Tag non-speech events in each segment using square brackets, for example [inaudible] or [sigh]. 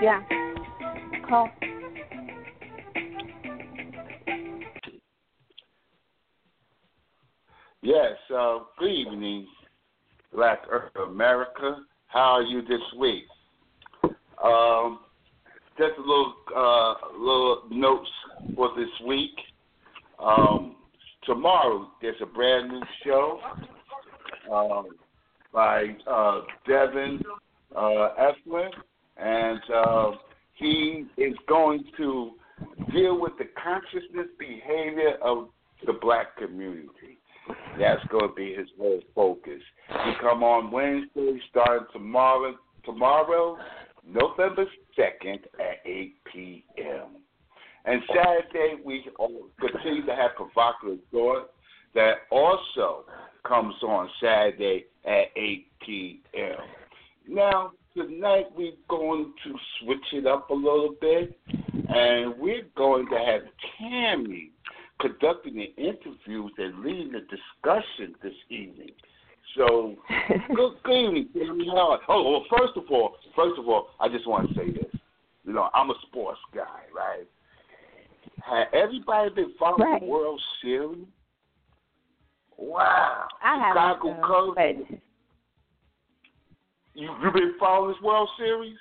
Yeah. Call. Yes, uh, good evening, Black Urban America. How are you this week? Um, just a little uh, little notes for this week. Um, tomorrow there's a brand new show um, by uh, Devin uh, Eflin, and uh, he is going to deal with the consciousness behavior of the black community. That's going to be his whole focus. He come on Wednesday, starting tomorrow. Tomorrow, November second at eight p.m. And Saturday, we continue to have provocative thought that also comes on Saturday at 8 p.m. Now, tonight we're going to switch it up a little bit, and we're going to have Tammy conducting the interviews and leading the discussion this evening. So, [laughs] good, good evening, Tammy. How? Oh, well, first of all, first of all, I just want to say this. You know, I'm a sports guy, right? Had everybody been following right. the World Series? Wow. I Chicago Cubs. You you been following this World Series?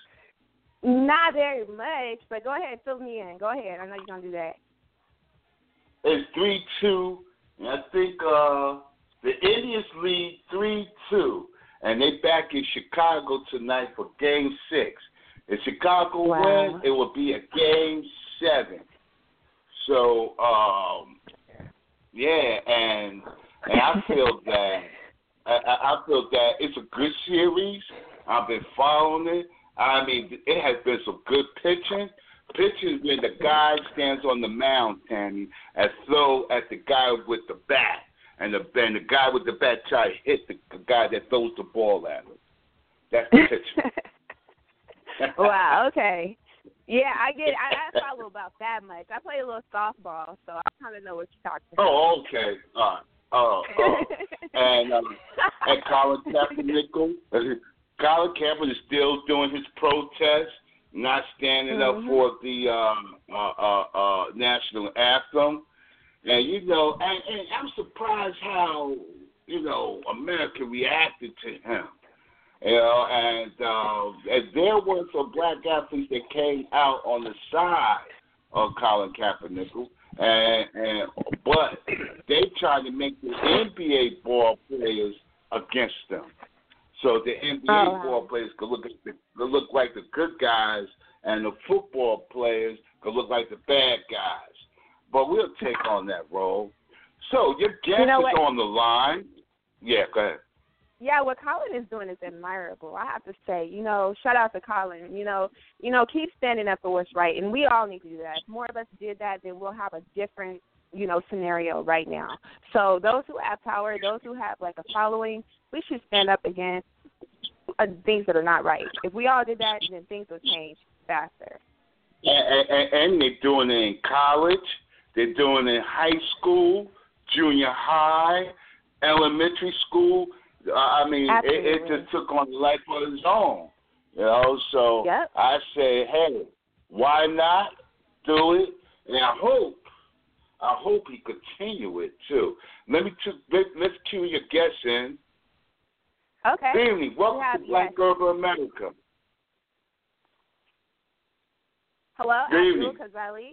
not very much. But go ahead, fill me in. Go ahead. I know you're gonna do that. It's three two, and I think uh the Indians lead three two, and they back in Chicago tonight for Game Six. If Chicago Wow. wins, it will be a Game Seven. So um, yeah, and and I feel [laughs] that I, I feel that it's a good series. I've been following it. I mean, it has been some good pitching. Pitching when the guy stands on the mound, Tammy, and throw at the guy with the bat, and the and the guy with the bat try to hit the, the guy that throws the ball at him. That's the pitching. [laughs] wow. Okay. Yeah, I get. I, I follow about that much. I play a little softball, so I kind of know what you're talking oh, about. Oh, okay. All right. Oh, [laughs] oh. and um, and Colin Kaepernick, [laughs] Colin Kaepernick is still doing his protest, not standing up Mhm. for the um, uh, uh, uh, national anthem. And you know, and, and I'm surprised how you know America reacted to him. You know, and uh, and there were some black athletes that came out on the side of Colin Kaepernick, and, and but they tried to make the NBA ball players against them, so the NBA Oh, wow. ball players could look at the, could look like the good guys, and the football players could look like the bad guys. But we'll take on that role. So your guest know is on the line. Yeah, go ahead. Yeah, what Colin is doing is admirable. I have to say, you know, shout out to Colin. You know, you know, keep standing up for what's right, and we all need to do that. If more of us did that, then we'll have a different, you know, scenario right now. So those who have power, those who have like a following, we should stand up against uh, things that are not right. If we all did that, then things would change faster. And, and, and they're doing it in college. They're doing it in high school, junior high, elementary school. I mean, it, it just took on a life of its own. You know, so Yep. I say, hey, why not do it? And I hope, I hope he continue it too. Let me t- let, let's cue your guest in. Okay. Good evening. Welcome have- to Black yes. Urban America. Hello, Good Abdul evening. Kazali.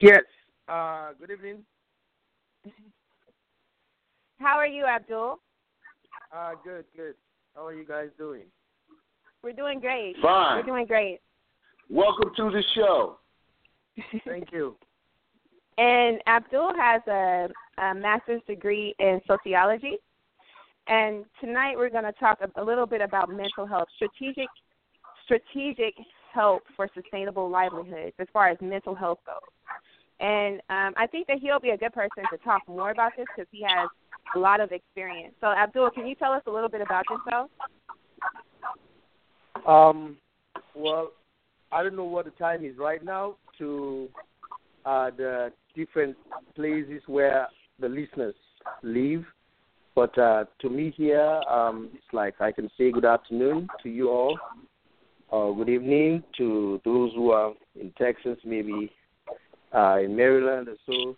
Yes. Uh, good evening. [laughs] How are you, Abdul? Uh, good, good. How are you guys doing? We're doing great. Fine. We're doing great. Welcome to the show. [laughs] Thank you. And Abdul has a, a master's degree in sociology. And tonight we're going to talk a, a little bit about mental health, strategic strategic help for sustainable livelihoods as far as mental health goes. And um, I think that he'll be a good person to talk more about this because he has a lot of experience. So, Abdul, can you tell us a little bit about yourself? Um, well, I don't know what the time is right now to uh, the different places where the listeners live. But uh, to me here, um, it's like I can say good afternoon to you all. or good evening to those who are in Texas, maybe uh, in Maryland or so.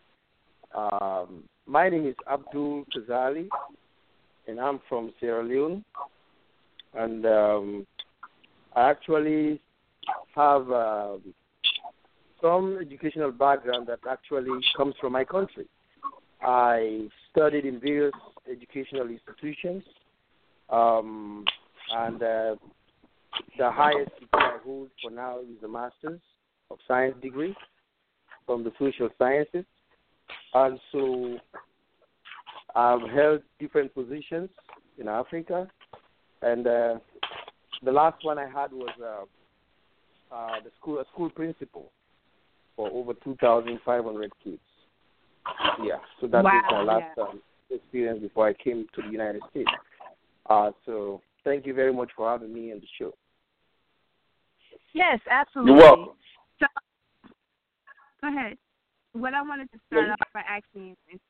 Um, my name is Abdul Kazali, and I'm from Sierra Leone. And um, I actually have uh, some educational background that actually comes from my country. I studied in various educational institutions, um, and uh, the highest degree I hold for now is a master's of science degree from the social sciences. And so I've held different positions in Africa, and uh, the last one I had was uh, uh, the school a school principal for over 2,500 kids. Yeah, so that wow, was my last yeah. um, experience before I came to the United States. Uh, so thank you very much for having me on the show. Yes, absolutely. You're welcome. So, go ahead. What I wanted to start off by asking is,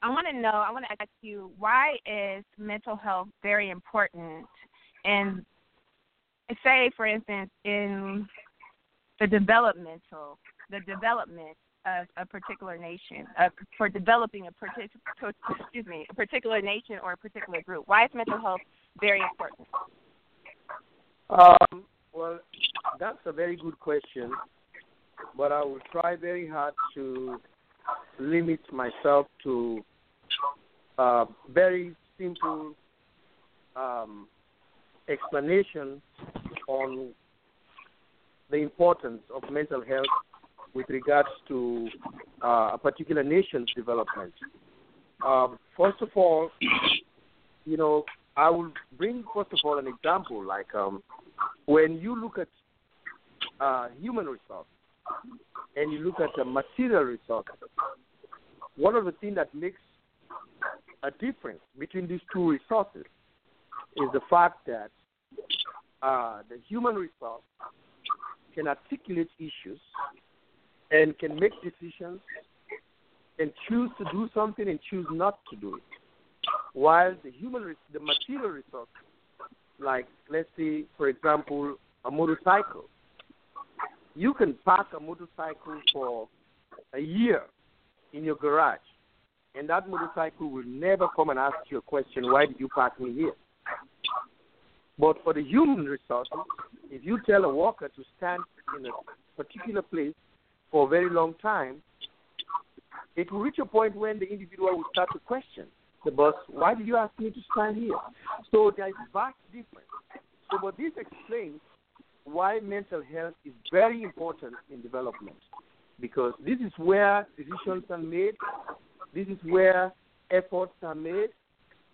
I want to know, I want to ask you, why is mental health very important? And say, for instance, in the developmental, the development of a particular nation, uh, for developing a particular, excuse me, a particular nation or a particular group. Why is mental health very important? Um, well, that's a very good question, but I will try very hard to limit myself to uh, very simple um, explanation on the importance of mental health with regards to uh, a particular nation's development. Um, first of all, you know, I will bring first of all an example like um, when you look at uh, human resources and you look at the material resources, one of the things that makes a difference between these two resources is the fact that uh, the human resource can articulate issues and can make decisions and choose to do something and choose not to do it. While the human, the material resource, like let's say, for example, a motorcycle, you can park a motorcycle for a year in your garage, and that motorcycle will never come and ask you a question, why did you park me here? But for the human resources, if you tell a worker to stand in a particular place for a very long time, it will reach a point when the individual will start to question the boss, why did you ask me to stand here? So there is vast difference. So but this explains why mental health is very important in development. Because this is where decisions are made, this is where efforts are made,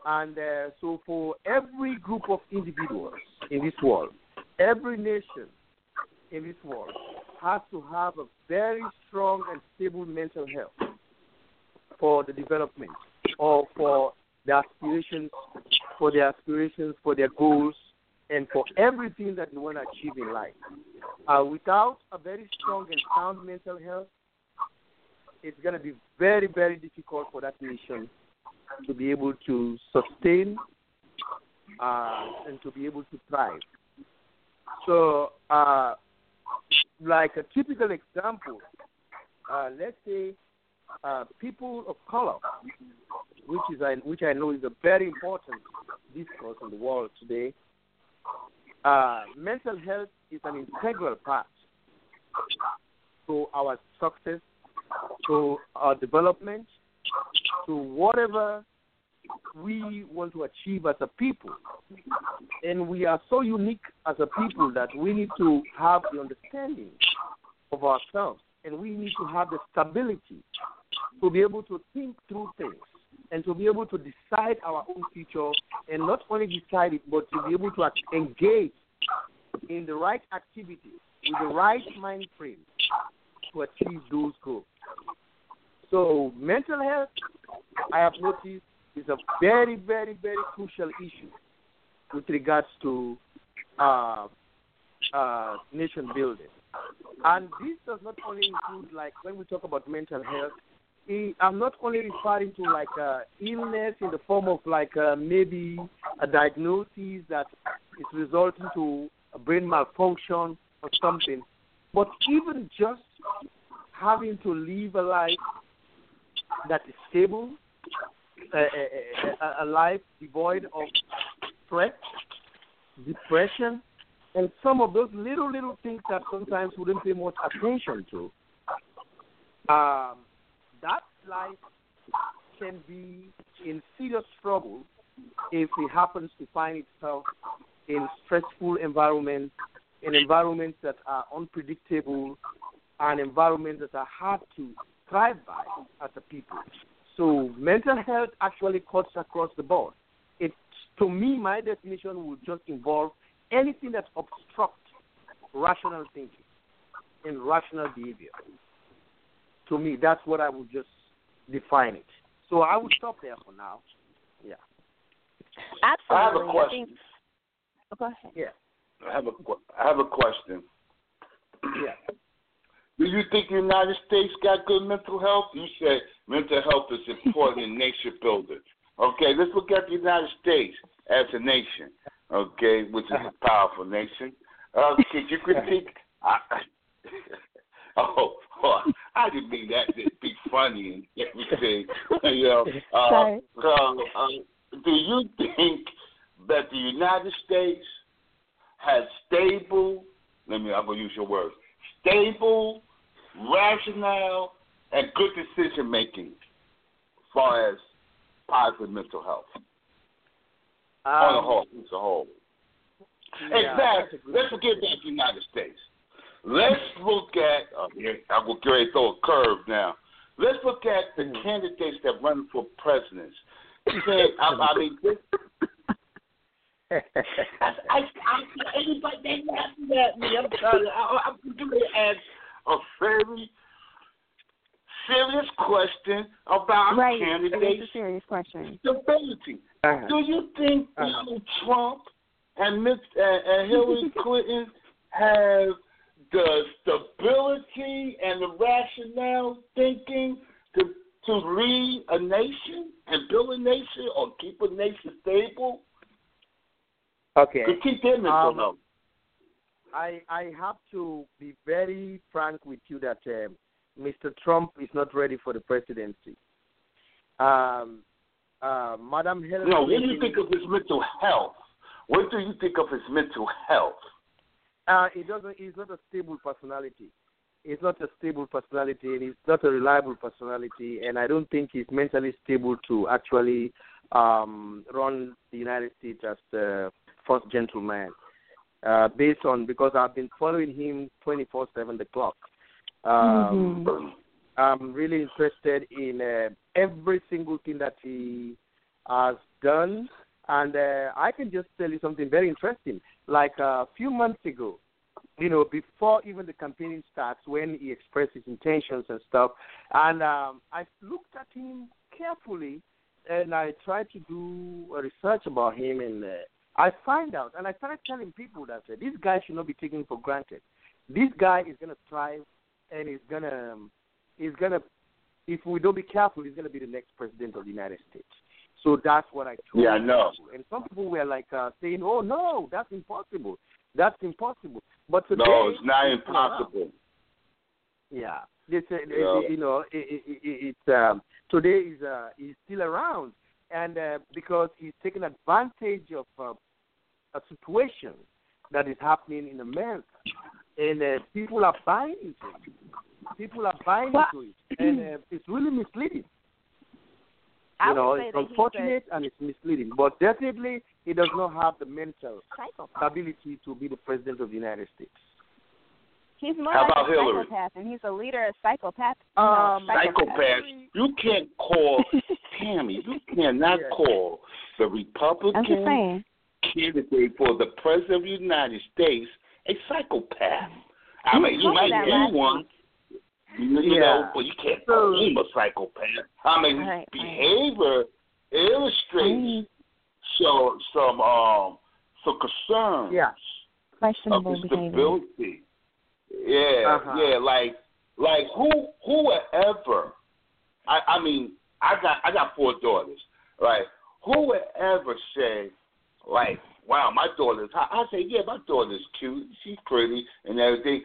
and uh, so for every group of individuals in this world, every nation in this world has to have a very strong and stable mental health for the development or for their aspirations, for their aspirations, for their goals, and for everything that they want to achieve in life. Uh, without a very strong and sound mental health, it's going to be very, very difficult for that nation to be able to sustain uh, and to be able to thrive. So, uh, like a typical example, uh, let's say uh, people of color, which is which I know is a very important discourse in the world today. Uh, mental health is an integral part to our success, to our development, to whatever we want to achieve as a people. And we are so unique as a people that we need to have the understanding of ourselves and we need to have the stability to be able to think through things and to be able to decide our own future and not only decide it but to be able to engage in the right activities with the right mind frame to achieve those goals. So mental health, I have noticed, is a very, very, very crucial issue with regards to uh, uh, nation building. And this does not only include, like, when we talk about mental health, I'm not only referring to like uh, illness in the form of like uh, maybe a diagnosis that is resulting to a brain malfunction or something. But even just having to live a life that is stable, a, a, a life devoid of stress, depression, and some of those little little things that sometimes we don't pay much attention to. Um, that life can be in serious trouble if it happens to find itself in stressful environments, in environments that are unpredictable, and environments that are hard to thrive by as a people. So mental health actually cuts across the board. It, to me, my definition would just involve anything that obstructs rational thinking and rational behavior. To me, that's what I would just define it. So I would stop there for now. Yeah. Absolutely. I have a question. Think... Oh, go ahead. Yeah. I have a I have a question. Yeah. [clears throat] Do you think the United States got good mental health? You said mental health is important in nation building. Okay, let's look at the United States as a nation. Okay, which is a powerful nation. Uh, could you critique? [laughs] I, I didn't mean that to be funny and everything. [laughs] You know, uh, uh, do you think that the United States has stable? Let me. I'm gonna use your words. Stable, rationale, and good decision making, as far as positive mental health Um, on the whole, as a whole. yeah, In fact, that's a good let's forget about the United States. Let's look at. Uh, here, I will get throw a curve now. Let's look at the Mhm. candidates that run for presidents. Okay, I, I mean, this, [laughs] I, I, I, everybody they laughing at me. I'm telling I, I'm going to ask a very serious question about Right. It is candidates' a serious question. stability. Uh-huh. Do you think Uh-huh. Donald Trump and, Miss, uh, and Hillary [laughs] Clinton have the stability and the rationale thinking to to lead a nation and build a nation or keep a nation stable? Okay. To keep mental Um. I I have to be very frank with you that um, Mr. Trump is not ready for the presidency. Um, uh, Madam Hillary. No, what do you think of his mental health? What do you think of his mental health? Uh, it doesn't. He's not a stable personality. He's not a stable personality, and he's not a reliable personality. And I don't think he's mentally stable to actually um, run the United States as the first gentleman. Uh, based on because I've been following him twenty four seven the clock. Um, Mhm. I'm really interested in uh, every single thing that he has done, and uh, I can just tell you something very interesting. Like a few months ago, you know, before even the campaigning starts, when he expressed his intentions and stuff, and um, I looked at him carefully, and I tried to do research about him, and uh, I find out, and I started telling people that uh, this guy should not be taken for granted. This guy is going to thrive, and he's going to, um, he's going to, if we don't be careful, he's going to be the next president of the United States. So that's what I told Yeah, I know. people. And some people were like uh, saying, "Oh no, that's impossible. That's impossible." But today, No, it's not he's still around. impossible. Yeah, they uh, Yeah. you know, it, it, it, it's um, today is uh, he's still around, and uh, because he's taking advantage of uh, a situation that is happening in America, and uh, people are buying into it. People are buying Well- into it, and uh, it's really misleading. I You know, it's that he's unfortunate and it's misleading, but definitely he does not have the mental a psychopath. ability to be the president of the United States. He's more How like about a Hillary? psychopath, and he's a leader of psychopath. you know, Um, Psychopath. You can't call [laughs] Tammy. You cannot Yeah. call the Republican candidate for the president of the United States a psychopath. I mean, you might that be last you Yeah. know, but you can't call him a psychopath. I mean, Right, right. behavior illustrates so some um some concerns Yeah. of Questionable behavior. stability. Yeah, Uh-huh. yeah, like like who whoever I I mean, I got I got four daughters, right? Who would ever say like wow, my daughter's hot. I say, yeah, my daughter's cute. She's pretty and everything.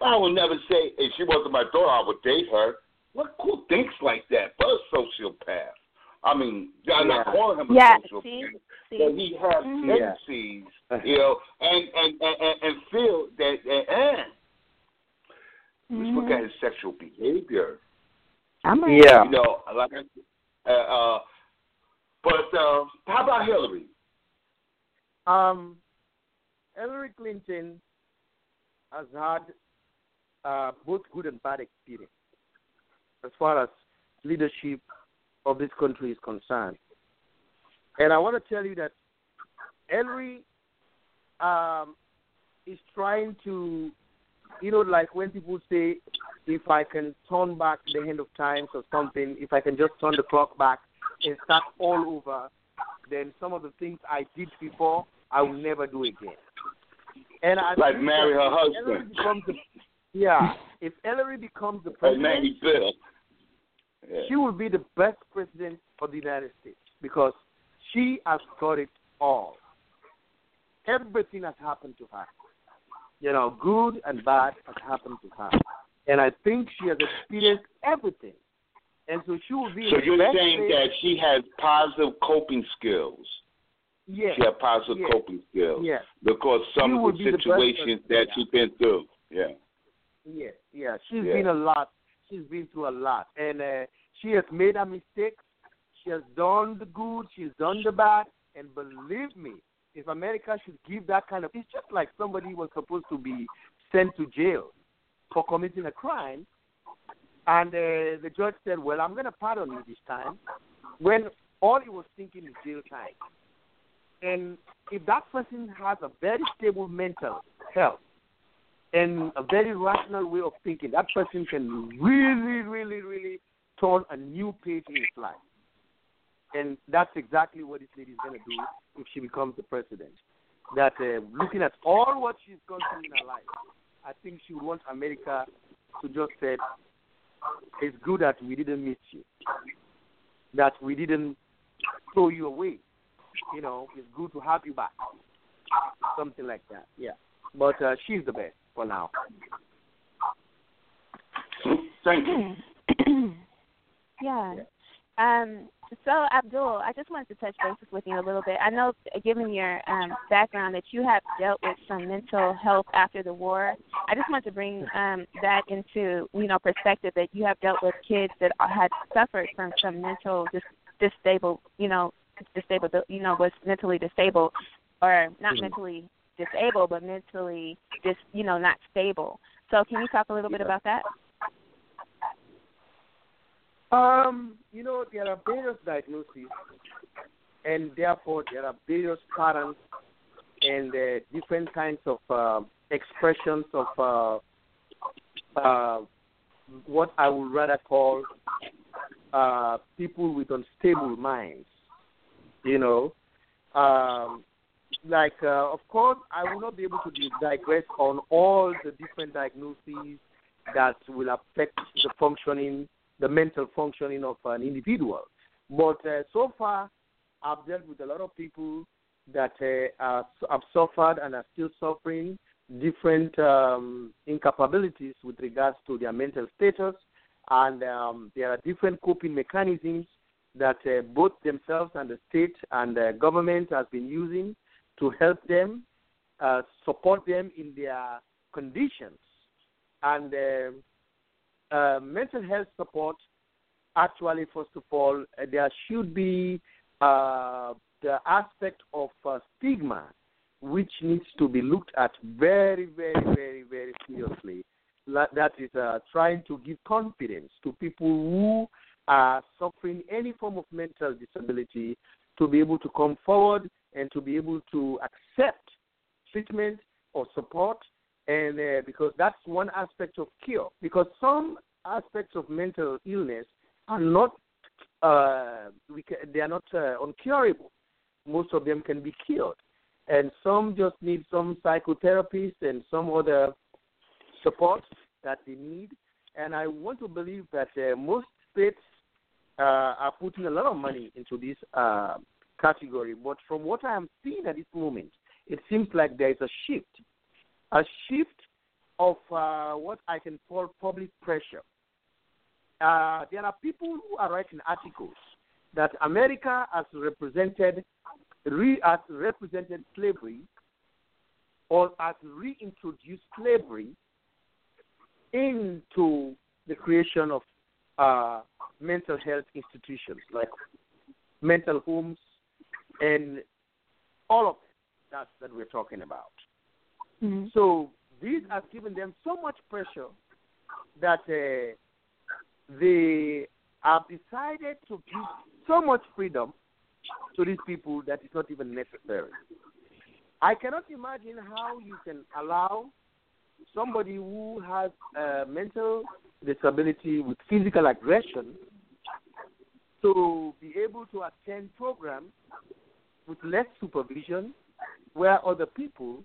But I would never say, if she wasn't my daughter, I would date her. What who thinks like that? But a sociopath. I mean, I'm yeah. not calling him a yeah, sociopath, see, see. but he has mm-hmm. tendencies, you know, and and and, and feel that. And, and mm-hmm. let's look at his sexual behavior. I'm a, Yeah. You know, like, uh, uh, but uh, how about Hillary? Um, Hillary Clinton has had uh, both good and bad experience as far as leadership of this country is concerned. And I want to tell you that Hillary um, is trying to, you know, like when people say, if I can turn back the hand of times or something, if I can just turn the clock back and start all over, then some of the things I did before, I will never do again. And I Like marry her husband. Hillary becomes the, yeah, if Hillary becomes the [laughs] president. Yeah. she will be the best president for the United States because she has got it all. Everything has happened to her. You know, good and bad has happened to her. And I think she has experienced everything. And so she will be So you're saying that she has positive coping skills. yes, She has positive yes, coping skills yes, because some of the be the situations that yeah. she's been through. Yeah. Yes, yeah. She's Yeah. been a lot. She's been through a lot, and uh, she has made her mistakes. She has done the good. She's done the bad. And believe me, if America should give that kind of, it's just like somebody was supposed to be sent to jail for committing a crime, and uh, the judge said, "Well, I'm going to pardon you this time," when all he was thinking is jail time. And if that person has a very stable mental health and a very rational way of thinking, that person can really, really, really turn a new page in his life. And that's exactly what this lady is going to do if she becomes the president. That uh, looking at all what she's gone through in her life, I think she would want America to just say, it's good that we didn't miss you, that we didn't throw you away. You know, it's good to have you back. Something like that, yeah. But uh, she's the best for now. Thank you. [clears throat] yeah. Um, so Abdul, I just wanted to touch bases with you a little bit. I know, given your um, background, that you have dealt with some mental health after the war. I just want to bring um, that into you know perspective that you have dealt with kids that had suffered from some mental dis- disable, you know, disabled, you know, was mentally disabled, or not Mhm. mentally disabled, but mentally just you know not stable. So can you talk a little bit about that? Um, you know, there are various diagnoses, and therefore there are various patterns and uh, different kinds of uh, expressions of uh, uh, what I would rather call uh, people with unstable minds. You know, um, like uh, of course I will not be able to digress on all the different diagnoses that will affect the functioning the mental functioning of an individual. But uh, so far, I've dealt with a lot of people that uh, have suffered and are still suffering different um, incapabilities with regards to their mental status, and um, there are different coping mechanisms that uh, both themselves and the state and the government has been using to help them, uh, support them in their conditions. And uh, uh, mental health support, actually, first of all, uh, there should be uh, the aspect of uh, stigma, which needs to be looked at very, very, very, very seriously. That is trying to give confidence to people who are suffering any form of mental disability to be able to come forward and to be able to accept treatment or support and uh, because that's one aspect of cure. Because some aspects of mental illness are not, uh, we ca they are not uh, uncurable. Most of them can be cured, and some just need some psychotherapies and some other support that they need. And I want to believe that uh, most states uh, are putting a lot of money into this uh, category. But from what I am seeing at this moment, it seems like there is a shift, a shift of uh, what I can call public pressure. Uh, there are people who are writing articles that America has represented re, has represented slavery or has reintroduced slavery into the creation of uh, mental health institutions like mental homes and all of that that we're talking about. Mm-hmm. So this has given them so much pressure that uh, they have decided to give so much freedom to these people that it's not even necessary. I cannot imagine how you can allow somebody who has a mental disability with physical aggression to be able to attend programs with less supervision where other people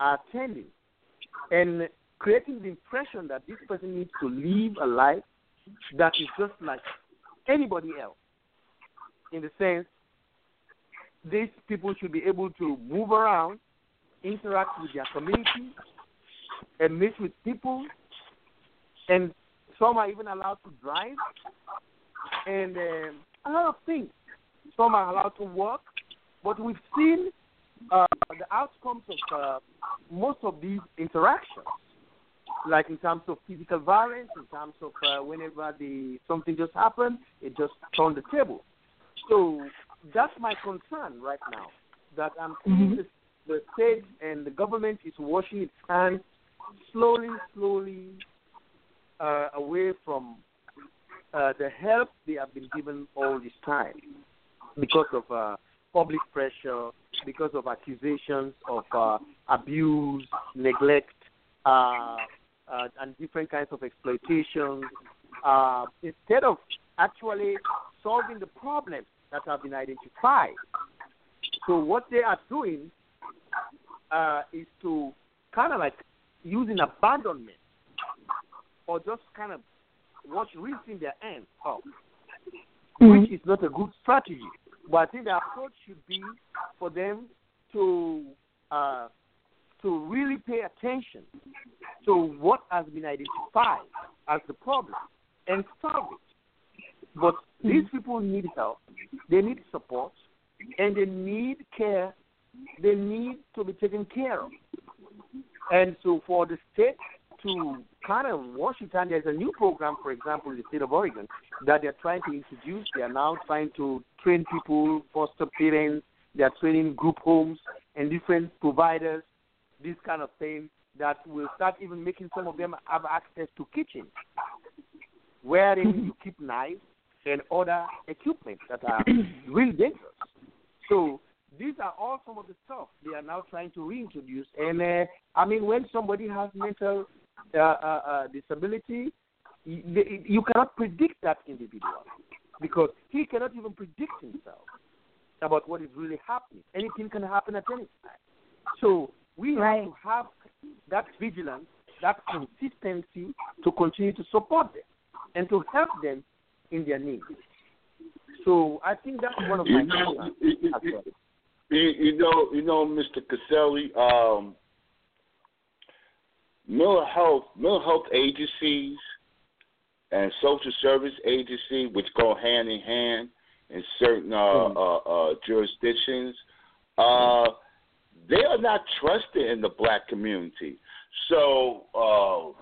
are attending and creating the impression that this person needs to live a life that is just like anybody else in the sense these people should be able to move around, interact with their community, and meet with people, and some are even allowed to drive, and um, a lot of things. Some are allowed to work, but we've seen uh, the outcomes of uh, most of these interactions, like in terms of physical violence, in terms of uh, whenever the something just happened, it just turned the table. So that's my concern right now. That I'm seeing Mhm. the, the state and the government is washing its hands slowly, slowly uh, away from uh, the help they have been given all this time because of uh, public pressure, because of accusations of uh, abuse, neglect, uh, uh, and different kinds of exploitation. Uh, instead of actually solving the problems that have been identified. So what they are doing uh, is to kind of like using abandonment or just kind of watch rinsing their hands up, Mhm. which is not a good strategy. But I think the approach should be for them to uh, to really pay attention to what has been identified as the problem and solve it. But these people need help, they need support, and they need care. They need to be taken care of. And so, for the state to kind of wash it, and there's a new program, for example, in the state of Oregon, that they're trying to introduce. They are now trying to train people, foster parents. They are training group homes and different providers, this kind of thing that will start even making some of them have access to kitchens, wherein you keep knives and other equipment that are [clears throat] really dangerous. So these are all some of the stuff they are now trying to reintroduce. And uh, I mean, when somebody has mental uh, uh, uh, disability, you, you cannot predict that individual because he cannot even predict himself about what is really happening. Anything can happen at any time. So we Right. have to have that vigilance, that consistency to continue to support them and to help them in their needs. So I think that's one of my You know, concerns. you, you- you, you know, you know, Mr. Caselli, um, mental health, mental health agencies and social service agencies, which go hand in hand in certain uh, Mm. uh, uh, jurisdictions, uh, they are not trusted in the black community. So, uh,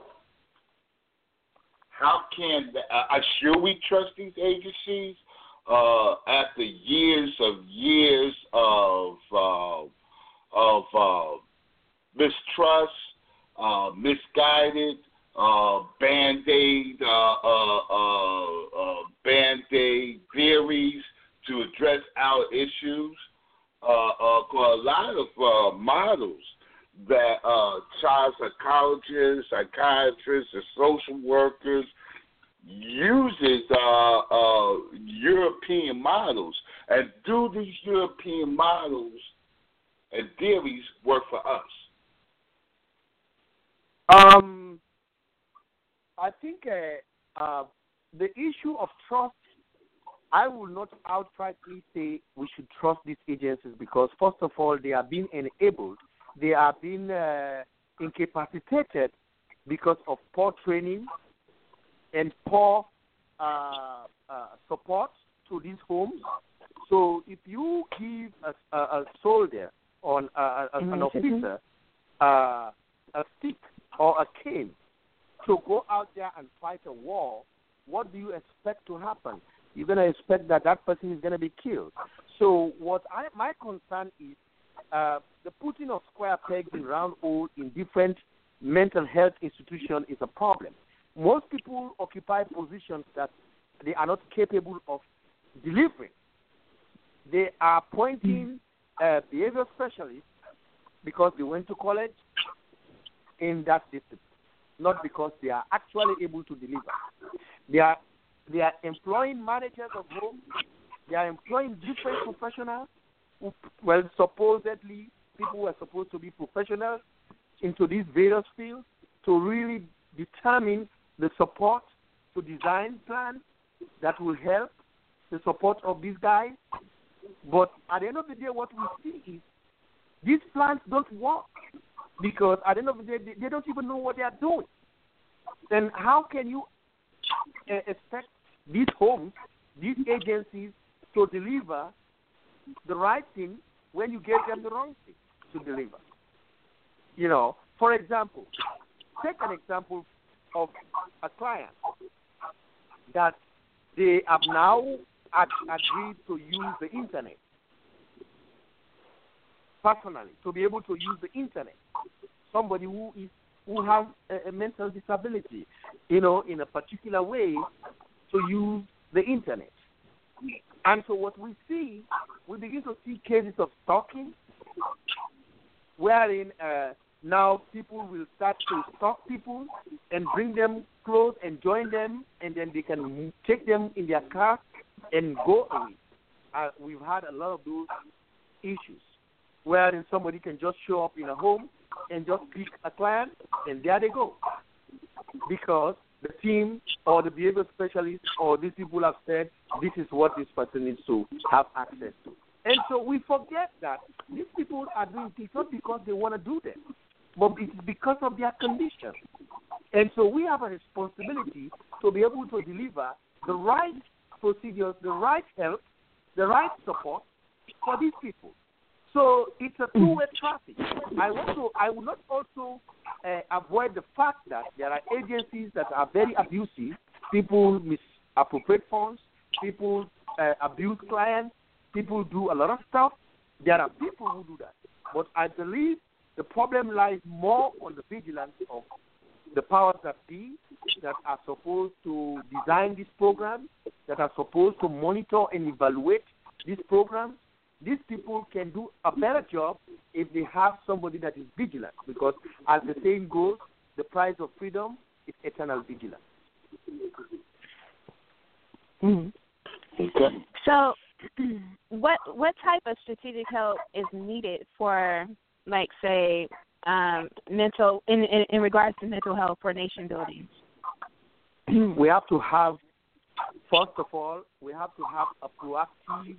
how can the, uh, should we trust these agencies uh, after years of years of uh, of uh, mistrust, uh, misguided, uh, band-aid, uh, uh, uh, uh, band-aid theories to address our issues? A lot of models that child psychologists, psychiatrists, and social workers uses European models, and do these European models and theories work for us? Um, I think uh, uh, the issue of trust I will not outrightly say we should trust these agencies because, first of all, they are being enabled, they are being uh, incapacitated because of poor training and poor uh, uh, support to these homes. So, if you give a, a, a soldier or an, a, an officer uh, a stick or a king to go out there and fight a war, what do you expect to happen? You're going to expect that that person is going to be killed. So, what I, my concern is uh, the putting of square pegs in round holes in different mental health institutions is a problem. Most people occupy positions that they are not capable of delivering. They are appointing uh, behavior specialists because they went to college in that discipline, not because they are actually able to deliver. They are they are employing managers of homes. They are employing different professionals who, well, supposedly people who are supposed to be professionals into these various fields to really determine the support to design plans that will help the support of these guys. But at the end of the day, what we see is these plans don't work because at the end of the day, they, they don't even know what they are doing. Then how can you uh, expect these homes, these agencies to deliver the right thing when you gave them the wrong thing to deliver? You know, for example, take an example of a client that they have now ag- agreed to use the internet personally to be able to use the internet. Somebody who is who has a, a mental disability, you know, in a particular way to use the internet. And so what we see, we begin to see cases of stalking, wherein uh, now people will start to stalk people and bring them close and join them, and then they can take them in their car and go away. Uh, we've had a lot of those issues, wherein somebody can just show up in a home and just pick a client, and there they go. Because the team or the behavior specialist or these people have said this is what this person needs to have access to. And so we forget that these people are doing things not because they want to do them, but it's because of their condition. And so we have a responsibility to be able to deliver the right procedures, the right help, the right support for these people. So it's a two-way traffic. I also, I will not also uh, avoid the fact that there are agencies that are very abusive. People misappropriate funds. People uh, abuse clients. People do a lot of stuff. There are people who do that. But I believe the problem lies more on the vigilance of the powers that be that are supposed to design these programs, that are supposed to monitor and evaluate these programs. These people can do a better job if they have somebody that is vigilant, because as the saying goes, the price of freedom is eternal vigilance. Mm-hmm. Okay. So, [clears throat] what what type of strategic help is needed for, like, say, um, mental in, in in regards to mental health for nation building? we have to have, first of all, we have to have a proactive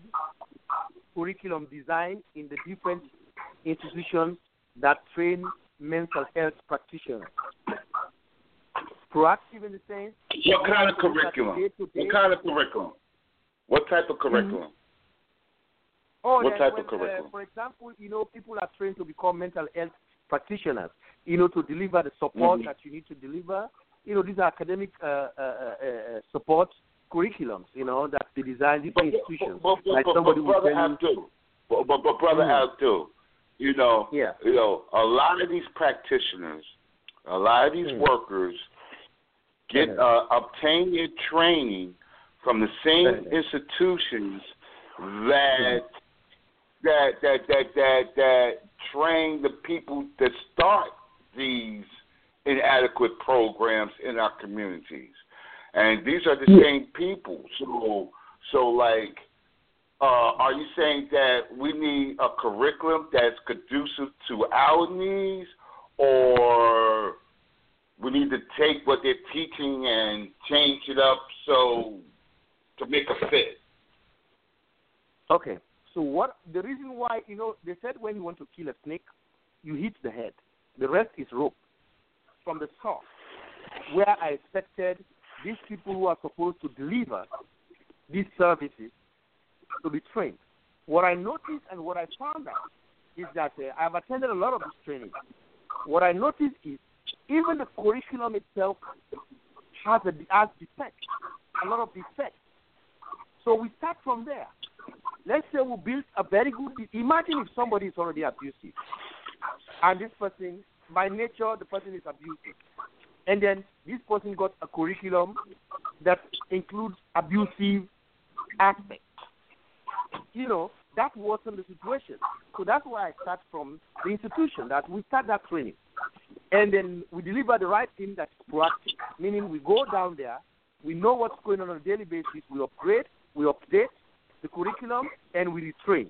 curriculum design in the different institutions that train mental health practitioners. Proactive in the sense. What kind of curriculum? What kind of curriculum? What type of curriculum? Oh, What type when, of curriculum? Uh, for example, you know, people are trained to become mental health practitioners. You know, to deliver the support Mhm. that you need to deliver. You know, these are academic uh, uh, uh, uh, support curriculums. You know, that they design these But, institutions. but, but, like somebody but brother tell you, but, but, but brother Mm. Abdul, you know, Yeah. you know, a lot of these practitioners, a lot of these Mm. workers get Mhm. uh, obtain their training from the same Mhm. institutions that that that that that that train the people that start these inadequate programs in our communities. And these are the same people. So so like uh, are you saying that we need a curriculum that's conducive to our needs or we need to take what they're teaching and change it up so to make a fit? Okay. So what the reason why you know they said when you want to kill a snake, you hit the head. The rest is rope. From the source, where I expected these people who are supposed to deliver these services to be trained. What I noticed and what I found out is that uh, I've attended a lot of these trainings. What I noticed is even the curriculum itself has a has defects, a lot of defects. So we start from there. Let's say we build a very good. Imagine if somebody is already abusive, and this person, by nature, the person is abusive, and then this person got a curriculum that includes abusive aspects. You know, that wasn't the situation. So that's why I start from the institution that we start that training. And then we deliver the right thing that's proactive, meaning we go down there, we know what's going on on a daily basis, we upgrade, we update the curriculum, and we retrain.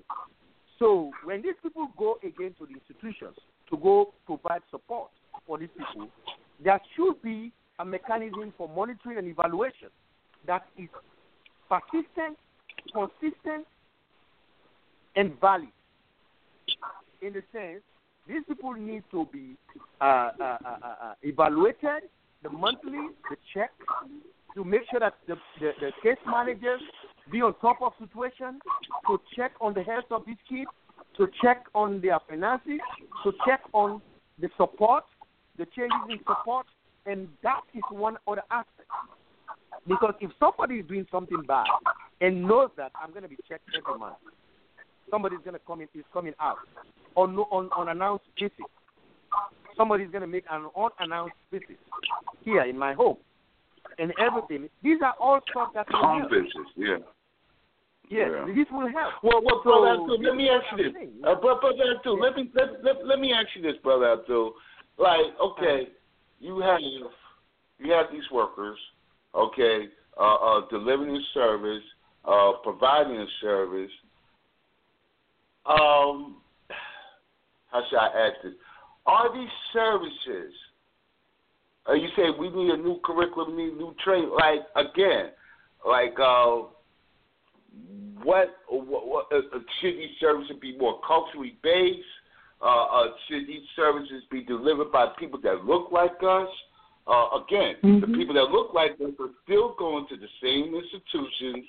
So when these people go again to the institutions to go provide support for these people, there should be a mechanism for monitoring and evaluation that is persistent, consistent, and valid. In the sense, these people need to be uh, uh, uh, uh, uh evaluated, the monthly, the check, to make sure that the, the, the case managers be on top of situation, to check on the health of these kids, to check on their finances, to check on the support, the changes in support, and that is one other aspect. Because if somebody is doing something bad and knows that I'm going to be checked every month, somebody's going to come in, is coming out on on unannounced visit. Somebody's going to make an unannounced visit here in my home, and everything. These are all stuff that will home visits, yeah. Yes, yeah. this will help. Well, well, so, brother Abdul, let me ask you this. Uh, brother Abdul, let me let, let, let me ask you this, brother Abdul. Like, okay, you have you have these workers, okay, uh, uh, delivering a service, uh, providing a service. Um, how should I ask this? Are these services? Uh, you say we need a new curriculum, we need new training. Like again, like uh, what, what, what uh, uh, should these services be more culturally based? Uh, uh, should these services be delivered by people that look like us? Uh, again, mm-hmm. the people that look like us are still going to the same institutions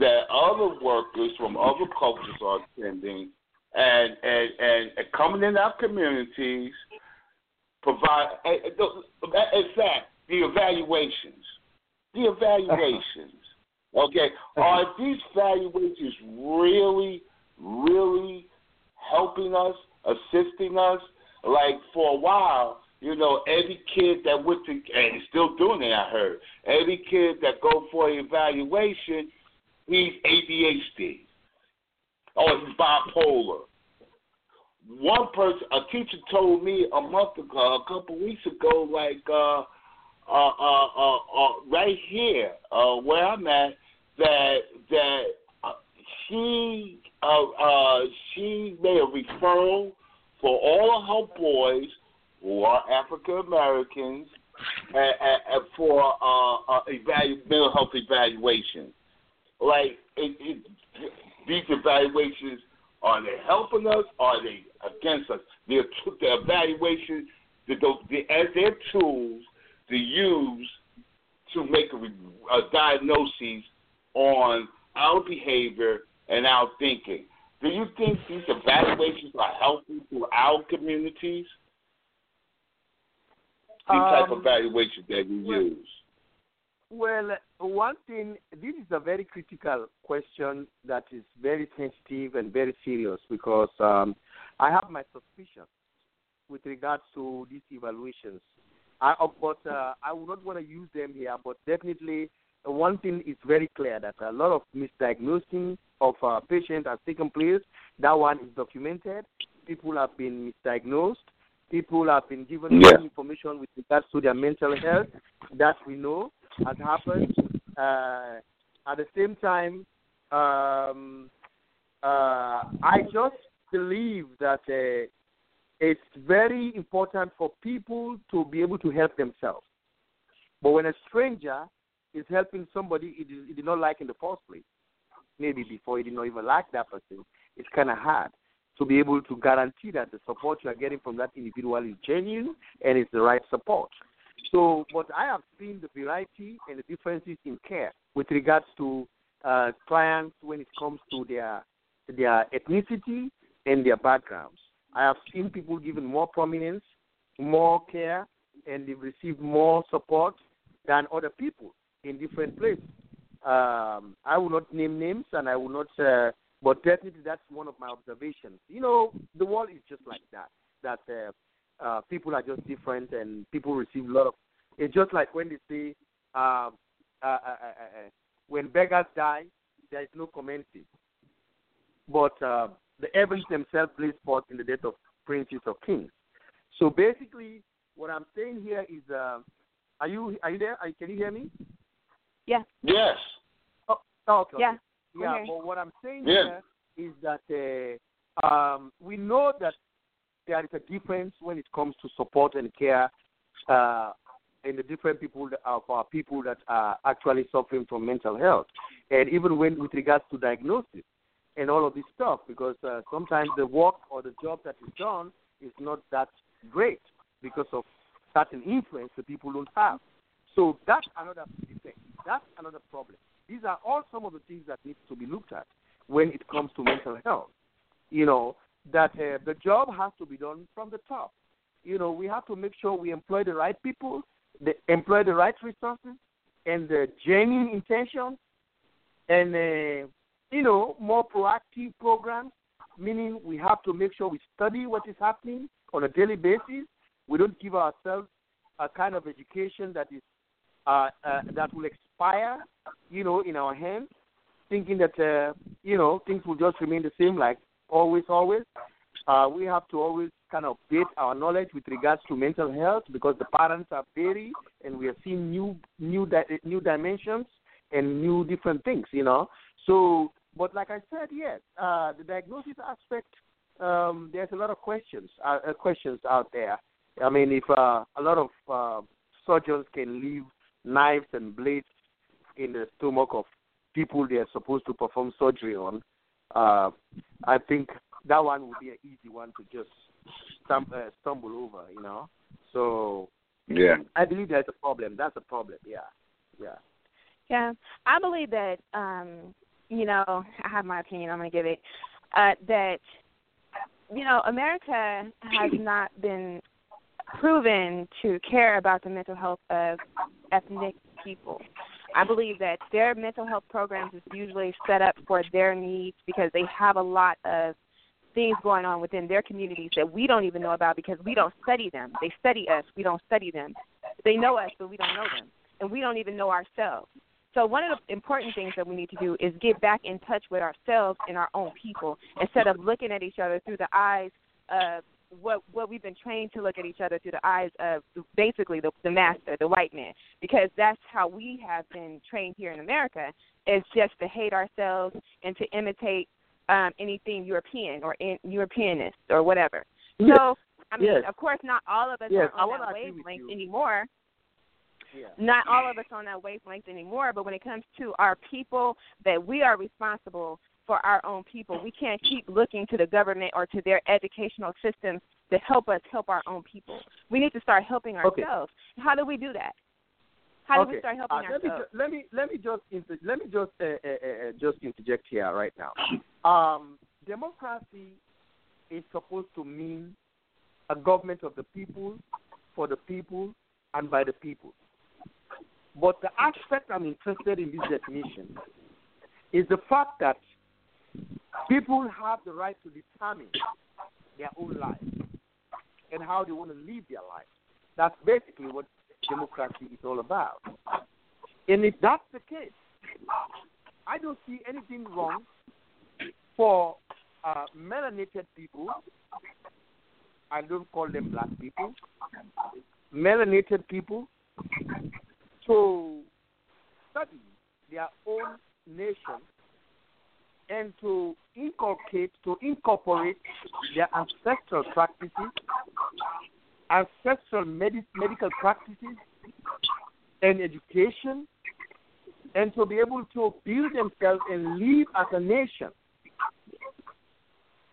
that other workers from other cultures are attending, and and and, and coming in our communities, provide. in fact the evaluations, the evaluations. [laughs] Okay, are these evaluations really, really helping us, assisting us? Like for a while, you know, every kid that went to and still doing it, I heard. Every kid that go for evaluation, he's ADHD or he's bipolar. One person, a teacher told me a month ago, a couple weeks ago, like uh, uh, uh, uh, uh right here, uh, where I'm at, that that uh, she uh, uh, she made a referral for all of her boys who are African Americans for uh, uh, evalu- mental health evaluation. Like it, it, these evaluations are they helping us? Are they against us? They're the evaluation, the, the, as their tools to use to make a, a diagnosis on our behavior and our thinking. Do you think these evaluations are helpful to our communities? These um, type of um, evaluations that you well, use. Well, one thing, this is a very critical question that is very sensitive and very serious because um, I have my suspicions with regards to these evaluations. I, but uh, I would not want to use them here, but definitely one thing is very clear that a lot of misdiagnosing of uh, patients has taken place. That one is documented. People have been misdiagnosed. People have been given yeah. information with regards to their mental health that we know has happened. Uh, at the same time, um, uh, I just believe that uh, it's very important for people to be able to help themselves. But when a stranger is helping somebody it did not like in the first place. maybe before you did not even like that person, it's kind of hard to be able to guarantee that the support you are getting from that individual is genuine and it's the right support. So, but I have seen the variety and the differences in care with regards to uh, clients when it comes to their their ethnicity and their backgrounds. I have seen people given more prominence, more care, and they've received more support than other people in different places. Um, I will not name names, and I will not, uh, but definitely that's one of my observations. You know, the world is just like that. That uh, uh, people are just different, and people receive a lot of. It's just like when they say, um, uh, uh, uh, uh, when beggars die, there is no commencing. But uh, the heavens themselves place forth in the death of princes or kings. So basically, what I'm saying here is, uh, are you are you there? Are, can you hear me? Yeah. Yes. Oh, okay. Yeah. Yeah. Okay. But what I'm saying Yeah. here is that uh, um, we know that there is a difference when it comes to support and care uh, in the different people that are, for our people that are actually suffering from mental health, and even when with regards to diagnosis and all of this stuff, because uh, sometimes the work or the job that is done is not that great because of certain influence the people don't have. So that's another thing. That's another problem. These are all some of the things that need to be looked at when it comes to mental health. You know that uh, the job has to be done from the top. You know we have to make sure we employ the right people, the, employ the right resources, and the genuine intentions, and uh, you know more proactive programs. Meaning we have to make sure we study what is happening on a daily basis. We don't give ourselves a kind of education that is uh, uh, that will expire, you know, in our hands, thinking that uh, you know things will just remain the same, like always, always. Uh, we have to always kind of update our knowledge with regards to mental health because the patterns are vary, and we are seeing new new di- new dimensions and new different things, you know. So, but like I said, yes, uh, the diagnosis aspect. Um, there's a lot of questions uh, uh, questions out there. I mean, if uh, a lot of uh, surgeons can leave knives and blades in the stomach of people they are supposed to perform surgery on, uh, I think that one would be an easy one to just stum- uh, stumble over, you know. So Yeah. I believe there's a problem. That's a problem. Yeah, yeah. Yeah, I believe that um, you know, I have my opinion. I'm going to give it uh, that you know, America has [clears throat] not been proven to care about the mental health of ethnic people. I believe that their mental health programs is usually set up for their needs because they have a lot of things going on within their communities that we don't even know about because we don't study them. They study us, we don't study them. They know us, but we don't know them. And we don't even know ourselves. So one of the important things that we need to do is get back in touch with ourselves and our own people instead of looking at each other through the eyes of what what we've been trained to look at each other through the eyes of basically the, the master, the white man, because that's how we have been trained here in America. Is just to hate ourselves and to imitate um, anything European or in, Europeanist or whatever. Yes. So I mean, Yes. of course, not all of us Yes, are on that wavelength anymore Yeah. not all of us on that wavelength anymore, but when it comes to our people, that we are responsible for our own people. We can't keep looking to the government or to their educational systems to help us help our own people. We need to start helping Okay. ourselves. How do we do that? How do we start helping uh, let me, ourselves? ju- let me let me just inter- let me just uh, uh, uh, just interject here right now. Um, democracy is supposed to mean a government of the people, for the people, and by the people. But the aspect I'm interested in this definition is the fact that people have the right to determine their own life and how they want to live their life. That's basically what democracy is all about. And if that's the case, I don't see anything wrong for uh, melanated people. I don't call them black people. Melanated people to study their own nation and to inculcate, to incorporate their ancestral practices, ancestral medi- medical practices, and education, and to be able to build themselves and live as a nation.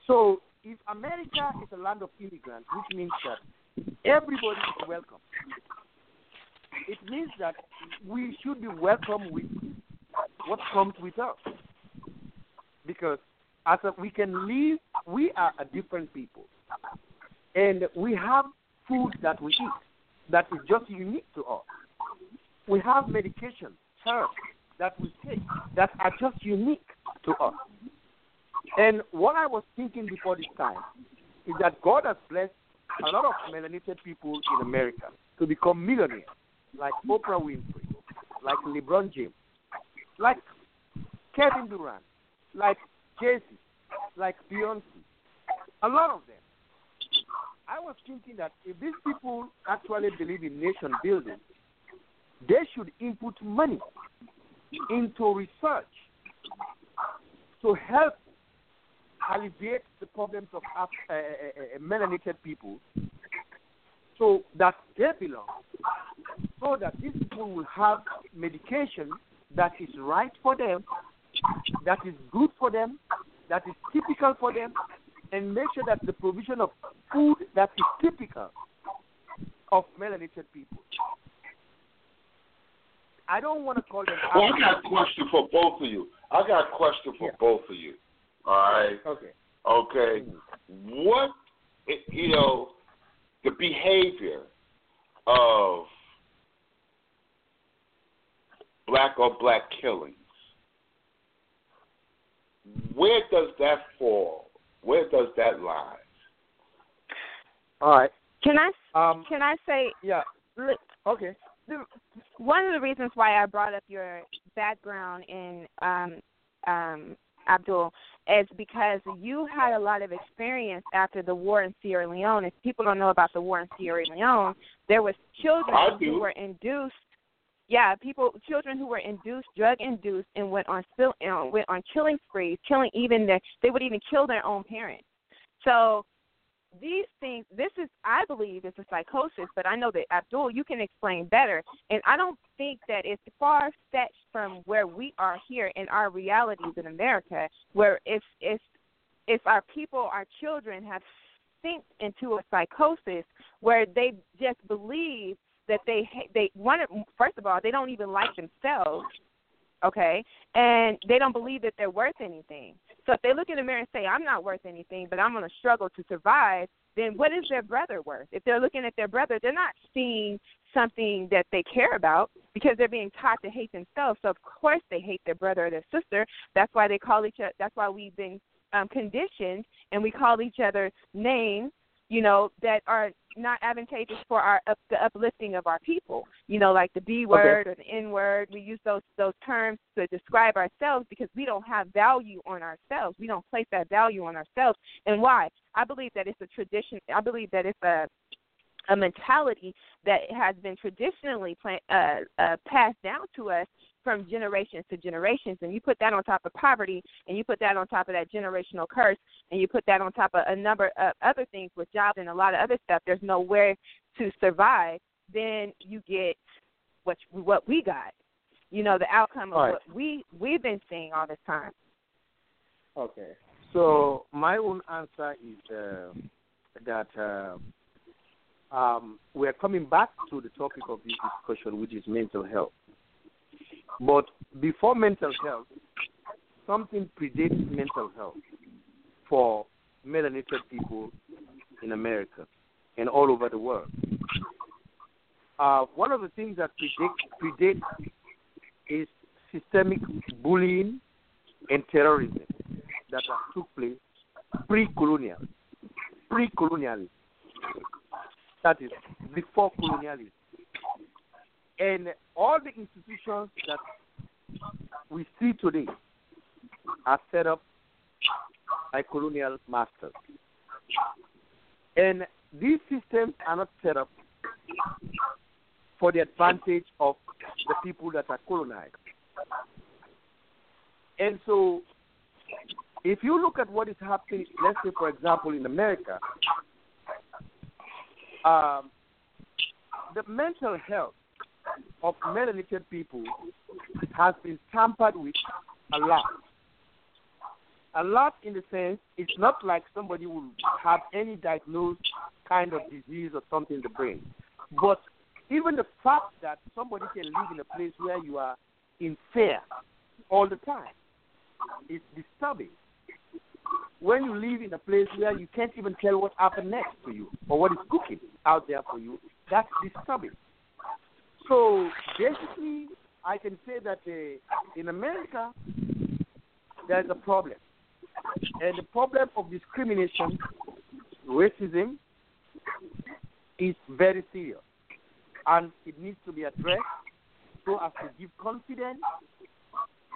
So, if America is a land of immigrants, which means that everybody is welcome, it means that we should be welcome with what comes with us. Because as a, we can live, we are a different people. And we have food that we eat that is just unique to us. We have medication, herbs that we take that are just unique to us. And what I was thinking before this time is that God has blessed a lot of melanated people in America to become millionaires, like Oprah Winfrey, like LeBron James, like Kevin Durant, like Jay Z, like Beyonce, a lot of them. I was thinking that if these people actually believe in nation building, they should input money into research to help alleviate the problems of uh, uh, uh, melanated people so that they belong, so that these people will have medication that is right for them, that is good for them, that is typical for them, and make sure that the provision of food that is typical of melanated people. I don't want to call them. Well, I got a question for both of you. I got a question for yeah. both of you. All right. Okay. Okay. Mm-hmm. What you know, the behavior of black or black killings. Where does that fall? Where does that lie? All right. Can I Um. can I say Yeah. li- Okay. the, one of the reasons why I brought up your background in um, um, Abdul is because you had a lot of experience after the war in Sierra Leone. If people don't know about the war in Sierra Leone, there was children who were induced. Yeah, people, children who were induced, drug induced, and went on still uh, went on killing sprees, killing even their. They would even kill their own parents. So these things this is i believe is a psychosis but i know that abdul you can explain better and i don't think that it's far fetched from where we are here in our realities in america where if if if our people our children have synced into a psychosis where they just believe that they they to first of all they don't even like themselves okay and they don't believe that they're worth anything so if they look in the mirror and say, I'm not worth anything, but I'm going to struggle to survive, then what is their brother worth? If they're looking at their brother, they're not seeing something that they care about because they're being taught to hate themselves. So of course they hate their brother or their sister. That's why they call each other. That's why we've been um, conditioned and we call each other names, you know, that are not advantageous for our up, the uplifting of our people. You know, like the B word or the N word. We use those those terms to describe ourselves because we don't have value on ourselves. We don't place that value on ourselves. And why? I believe that it's a tradition. I believe that it's a a mentality that has been traditionally plan, uh, uh, passed down to us from generations to generations. And you put that on top of poverty, and you put that on top of that generational curse, and you put that on top of a number of other things with jobs and a lot of other stuff. There's nowhere to survive. Then you get what what we got. You know, the outcome of right. what we we've been seeing all this time. Okay. So my own answer is uh, that uh, um, we are coming back to the topic of this discussion, which is mental health. But before mental health, something predates mental health for melanated people in America and all over the world. Uh, one of the things that predate, predates is systemic bullying and terrorism that took place pre-colonial, pre-colonialism. That is before colonialism, and all the institutions that we see today are set up by colonial masters, and these systems are not set up for the advantage of the people that are colonized. And so if you look at what is happening, let's say, for example, in America, um, the mental health of melanated people has been tampered with a lot. A lot in the sense it's not like somebody will have any diagnosed kind of disease or something in the brain. But even the fact that somebody can live in a place where you are in fear all the time is disturbing. When you live in a place where you can't even tell what happened next to you or what is cooking out there for you, that's disturbing. So basically, I can say that uh, in America, there's a problem. And the problem of discrimination, racism, is very serious. And it needs to be addressed so as to give confidence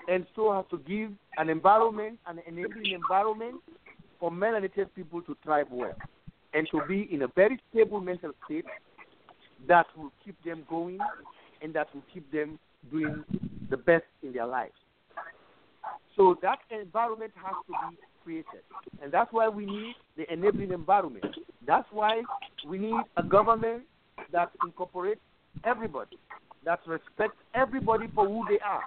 and so as to give an environment, an enabling environment for melanated people to thrive well and to be in a very stable mental state that will keep them going and that will keep them doing the best in their lives. So that environment has to be created. And that's why we need the enabling environment. That's why we need a government that incorporates everybody, that respects everybody for who they are,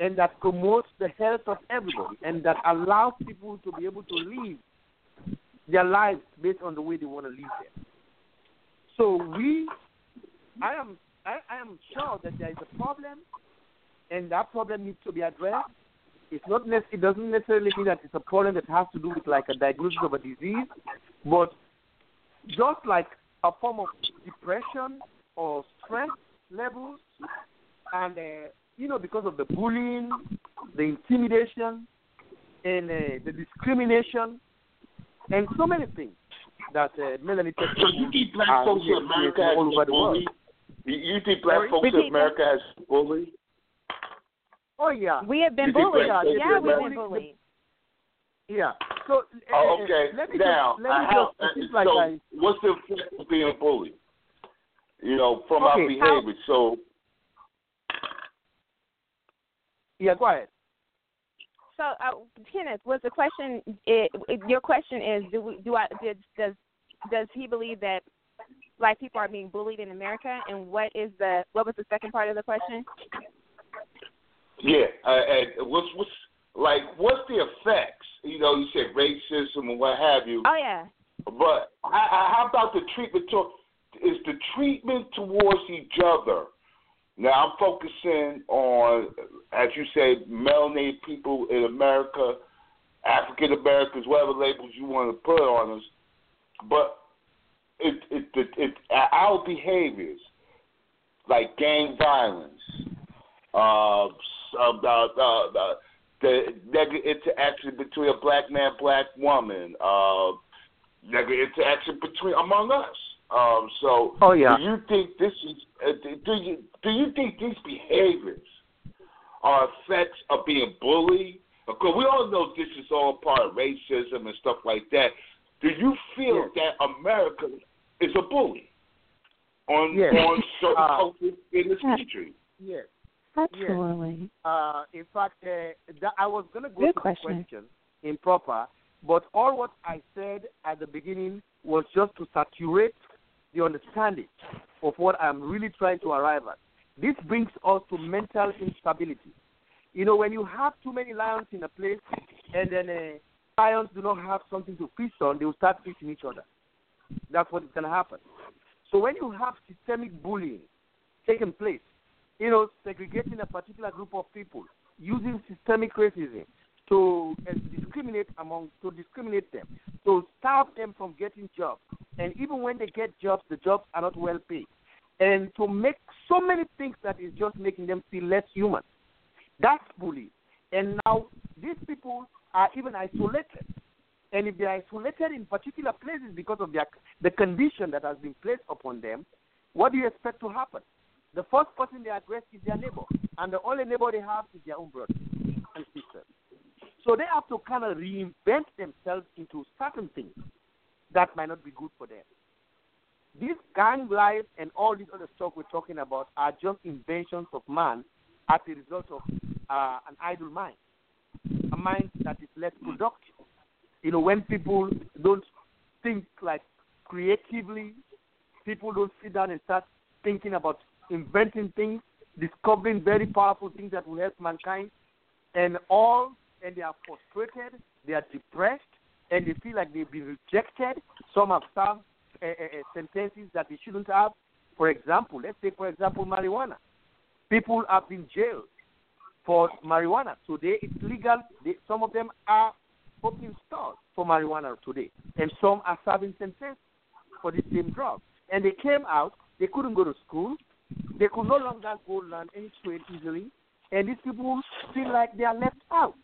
and that promotes the health of everybody, and that allows people to be able to live their lives based on the way they want to live them. So we, I am, I, I am sure that there is a problem, and that problem needs to be addressed. It's not it doesn't necessarily mean that it's a problem that has to do with like a diagnosis of a disease, but just like a form of depression or stress levels, and uh, you know because of the bullying, the intimidation, and uh, the discrimination and so many things that uh, Melanie So you think black folks in America all over the world? You think black folks in America has bullied? Oh yeah, we have been bullied. Yeah, yeah we've been bullied. Yeah. So oh, okay. let me now, just, let me how, just, like so I, what's the effect of being bullied? You know, from okay, our behavior. How, so. Yeah, go ahead. So, uh, Kenneth, was the question? It, it, your question is: Do we, do I did, does does he believe that black people are being bullied in America? And what is the what was the second part of the question? Yeah, uh, and what's what's like what's the effects? You know, you said racism and what have you. Oh yeah. But how about the treatment? To, is the treatment towards each other now I'm focusing on, as you say, melanated people in America, African Americans, whatever labels you want to put on us. But it, it, it, it our behaviors, like gang violence, uh, uh, uh, the negative interaction between a black man, black woman, uh, negative interaction between among us. Um, so, oh yeah. Do you think this is? Uh, do you do you think these behaviors are effects of being bullied? Because we all know this is all part of racism and stuff like that. Do you feel yes. that America is a bully on yes. on certain uh, cultures in this country? Yes. Absolutely. Yes. Uh, in fact, uh, th- I was going to go Good to question. the question improper, but all what I said at the beginning was just to saturate the understanding of what I'm really trying to arrive at. This brings us to mental instability. You know, when you have too many lions in a place and then uh, lions do not have something to feast on, they will start feasting each other. That's what is going to happen. So when you have systemic bullying taking place, you know, segregating a particular group of people, using systemic racism to uh, discriminate among, to discriminate them, to stop them from getting jobs, and even when they get jobs, the jobs are not well paid and to make so many things that is just making them feel less human. That's bullying. And now these people are even isolated. And if they are isolated in particular places because of their, the condition that has been placed upon them, what do you expect to happen? The first person they address is their neighbor, and the only neighbor they have is their own brother and sister. So they have to kind of reinvent themselves into certain things that might not be good for them. This gang life and all this other stuff we're talking about are just inventions of man as a result of uh, an idle mind, a mind that is less productive. You know, when people don't think like creatively, people don't sit down and start thinking about inventing things discovering very powerful things that will help mankind, and all, and they are frustrated, they are depressed, and they feel like they've been rejected. Some have served uh, uh, sentences that they shouldn't have. For example, let's say, for example, marijuana. People have been jailed for marijuana. Today it's legal. They, some of them are opening stores for marijuana today, and some are serving sentences for the same drug. And they came out. They couldn't go to school. They could no longer go learn any trade easily. And these people feel like they are left out.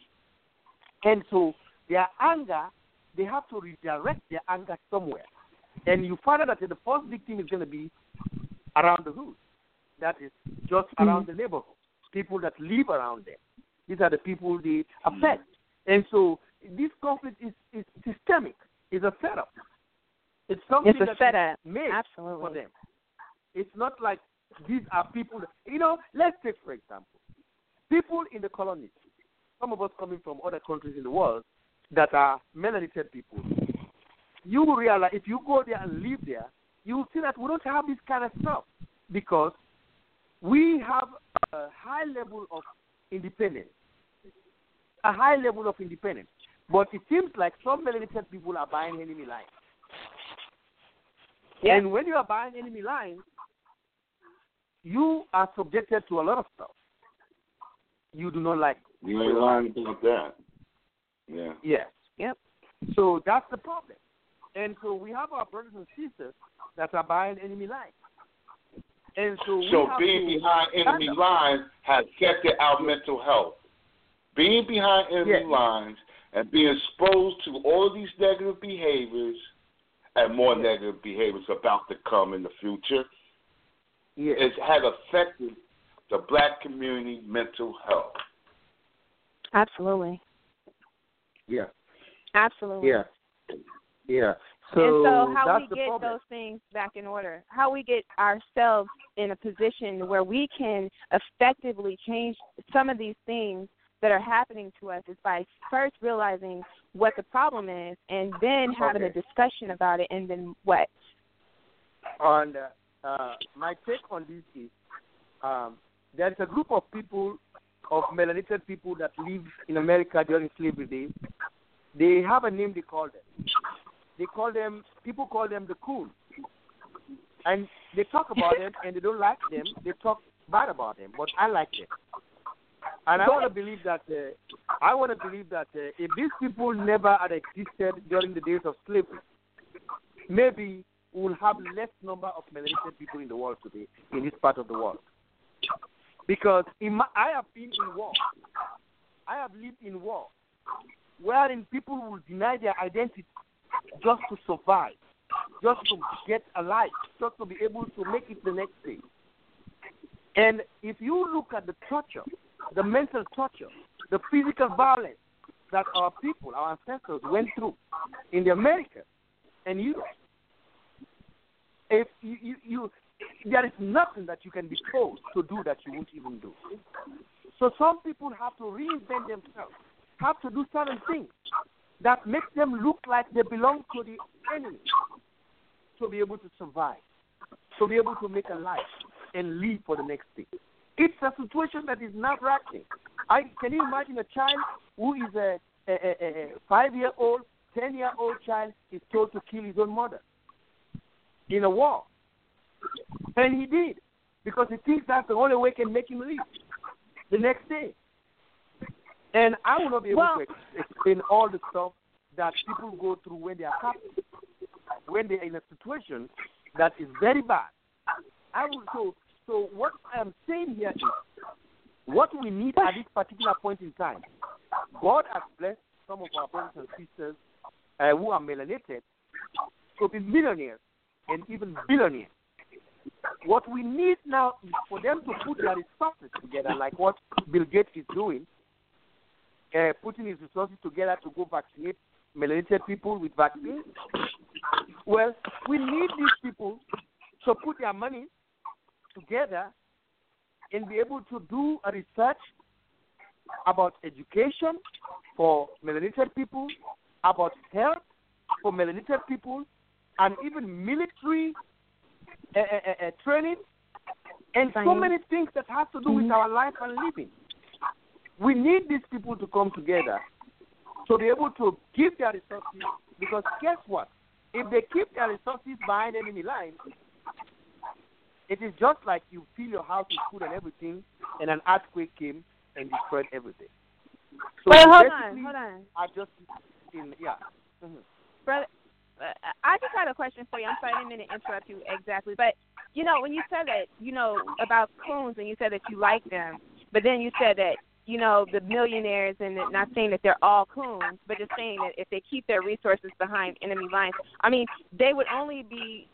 And so their anger, they have to redirect their anger somewhere. And you find out that the first victim is going to be around the hood. That is just mm-hmm. around the neighborhood. People that live around them. These are the people they affect. And so this conflict is, is systemic. It's a setup. It's something it's a that setup. made Absolutely. for them. It's not like these are people. You know, let's take for example, people in the colonies. Some of us coming from other countries in the world that are melanated people. You realize if you go there and live there, you will see that we don't have this kind of stuff because we have a high level of independence. A high level of independence. But it seems like some melanated people are buying enemy lines. Yeah. And when you are buying enemy lines, you are subjected to a lot of stuff. You do not like. You ain't lying about that. Yeah. Yes. Yep. So that's the problem. And so we have our brothers and sisters that are buying enemy lines. And so, so being behind enemy lines has affected our mental health. Being behind enemy yes. lines and being exposed to all these negative behaviors and more yes. negative behaviors about to come in the future yes. it has affected the black community mental health. Absolutely. Yeah. Absolutely. Yeah. Yeah. So and so how we get problem. those things back in order, how we get ourselves in a position where we can effectively change some of these things that are happening to us is by first realizing what the problem is and then having okay. a discussion about it and then what? On uh, my take on this is um, there's a group of people, of melanated people that lived in America during slavery days. They have a name they call them. They call them, people call them the coon. And they talk about them and they don't like them. They talk bad about them, but I like them. And I want to believe that uh, I want to believe that uh, if these people never had existed during the days of slavery, maybe we will have less number of melanated people in the world today in this part of the world. Because in my, I have been in war. I have lived in war, wherein people will deny their identity just to survive, just to get alive, just to be able to make it the next day. And if you look at the torture, the mental torture, the physical violence that our people, our ancestors went through in the Americas and Europe, if you, you, you there is nothing that you can be told to do that you won't even do. So some people have to reinvent themselves, have to do certain things that make them look like they belong to the enemy to be able to survive, to be able to make a life and live for the next day. It's a situation that is not wracking. I can you imagine a child who is a, a, a, a five year old, ten year old child is told to kill his own mother in a war. And he did. Because he thinks that's the only way can make him live the next day. And I will not be able well, to explain all the stuff that people go through when they are captive, when they are in a situation that is very bad. I will so so what I am saying here is what we need at this particular point in time. God has blessed some of our brothers and sisters uh, who are melanated to be millionaires and even billionaires. What we need now is for them to put their resources together, like what Bill Gates is doing, uh, putting his resources together to go vaccinate melanated people with vaccines. Well, we need these people to put their money together and be able to do a research about education for melanated people, about health for melanated people, and even military uh, uh, uh, training and so many things that have to do with our life and living. We need these people to come together to be able to give their resources. Because guess what? If they keep their resources behind enemy lines, it is just like you fill your house with food and everything, and an earthquake came and destroyed everything. So Wait, hold on, hold on. I just in yeah. Mm-hmm. Brother, uh, I just had a question for you. I'm sorry, I didn't mean to interrupt you exactly, but you know when you said that you know about coons and you said that you like them, but then you said that you know the millionaires and not saying that they're all coons, but just saying that if they keep their resources behind enemy lines, I mean they would only be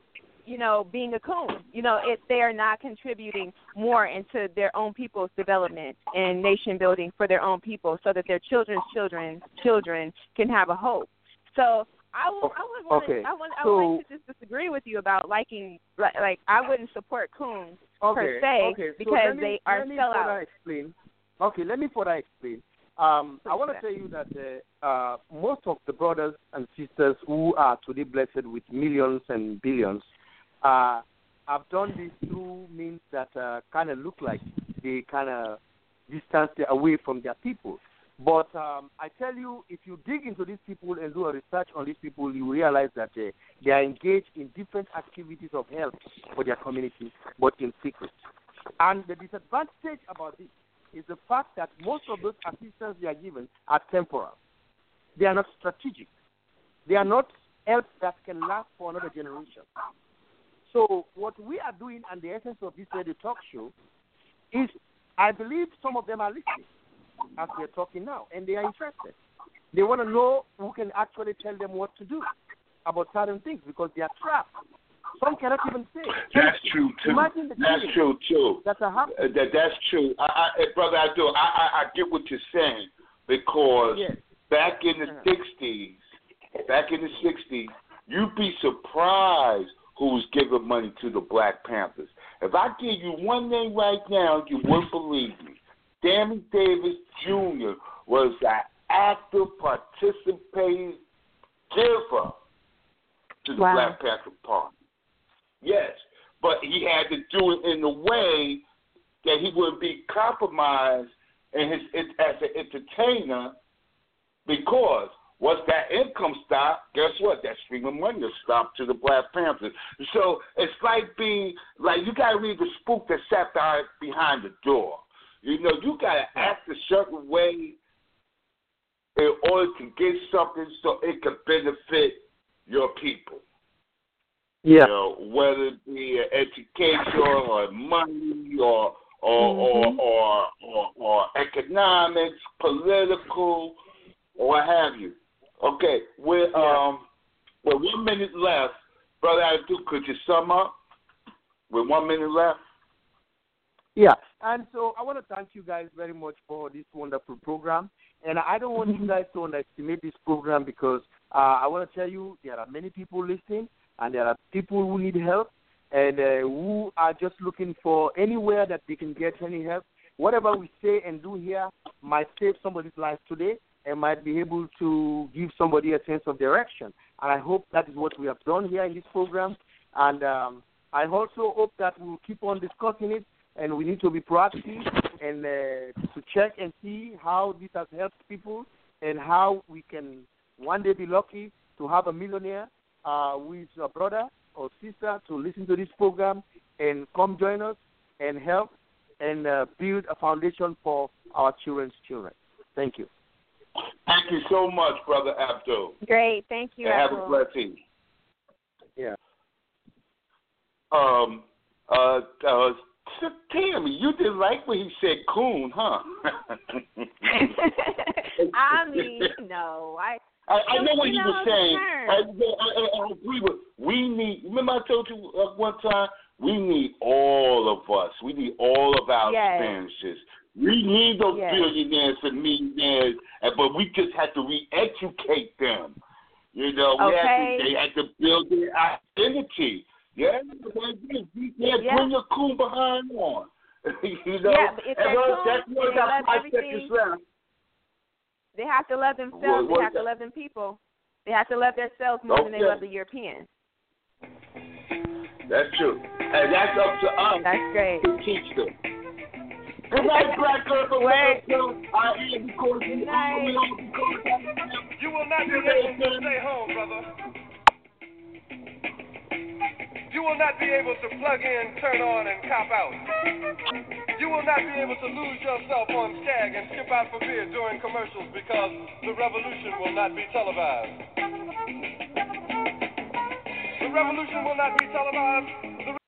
you know, being a coon. You know, if they are not contributing more into their own people's development and nation building for their own people, so that their children's children children can have a hope. So I will. I would want. Okay. I would. I so, like to just disagree with you about liking. Like, like I wouldn't support coons okay, per se okay. because so me, they are let me sellouts. Explain. Okay, let me further explain. Um, I want to tell you that uh, uh, most of the brothers and sisters who are today blessed with millions and billions uh, I've done this through means that uh, kind of look like they kind of distance away from their people. But um, I tell you, if you dig into these people and do a research on these people, you realize that uh, they are engaged in different activities of help for their community, but in secret. And the disadvantage about this is the fact that most of those assistance they are given are temporal. They are not strategic. They are not help that can last for another generation. So what we are doing and the essence of this radio talk show is I believe some of them are listening as we're talking now and they are interested. They want to know who can actually tell them what to do about certain things because they are trapped. Some cannot even say. That's true too. Imagine the that's true too. That's a uh, that, that's true. I, I, eh, brother, I do. I, I, I get what you're saying because yes. back in the uh-huh. '60s, back in the '60s, you'd be surprised who's giving money to the Black Panthers. If I give you one name right now, you wouldn't believe me. Sammy Davis Jr. was an active participating giver to the wow. Black Panther Party. Yes, but he had to do it in a way that he wouldn't be compromised in his as an entertainer because once that income stop, guess what? That stream of money will stop to the Black Panthers. So it's like being like you gotta read the spook that sat behind the door. You know, you gotta act a certain way in order to get something so it can benefit your people. Yeah. You know, whether it be education or money or or, mm-hmm. or, or or or economics, political, or what have you. Okay, with um, with one minute left, brother Abdul, could you sum up? With one minute left. Yeah, and so I want to thank you guys very much for this wonderful program. And I don't want you guys to underestimate this program because uh, I want to tell you there are many people listening, and there are people who need help, and uh, who are just looking for anywhere that they can get any help. Whatever we say and do here might save somebody's life today, and might be able to give somebody a sense of direction. And I hope that is what we have done here in this program. And um, I also hope that we'll keep on discussing it, and we need to be proactive and uh, to check and see how this has helped people and how we can one day be lucky to have a millionaire uh, is a brother or sister to listen to this program and come join us and help and uh, build a foundation for our children's children. Thank you. Thank you so much, Brother Abdul. Great. Thank you, and Have a blessed evening. Yeah. Um, uh, uh, Tammy, you didn't like when he said coon, huh? [laughs] I mean, no. I I, I know what you you know, were saying. I, I, I, I agree with. We need. Remember, I told you uh, one time. We need all of us. We need all of our yes. experiences. We need those yes. billionaires and millionaires, but we just have to re-educate them. You know, we okay. have to, they have to build their identity. Yeah, you can't yeah. bring your cool behind on. [laughs] you know, yeah, if cool, that's what they love everything. left. They have to love themselves. What, what they have to love them people. They have to love themselves more okay. than they love the Europeans. That's true. And that's up to us That's great. to teach them. Good night, Black Circle. Wait. I am because Good night. You will not be able to stay home, brother. You will not be able to plug in, turn on, and cop out. You will not be able to lose yourself on Skag and skip out for beer during commercials because the revolution will not be televised. The revolution will not be televised. The